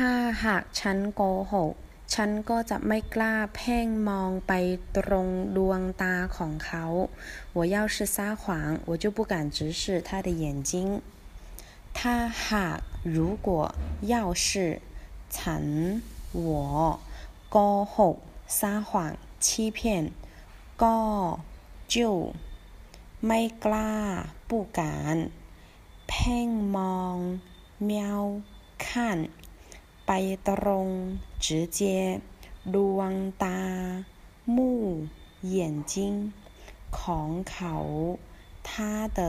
ถ้าหากฉันโกหก ฉันก็จะไม่กล้าเพ่งมองไปตรงดวงตาของเขา我要是撒谎我就不敢直视他的眼睛ถ้าหาก如果要是ฉัน我โกหก撒谎欺骗ก็就ไม่กล้า不敢เพ่งมอง瞄看 ไปตรง直接ดวงตา目眼睛ของเขา他的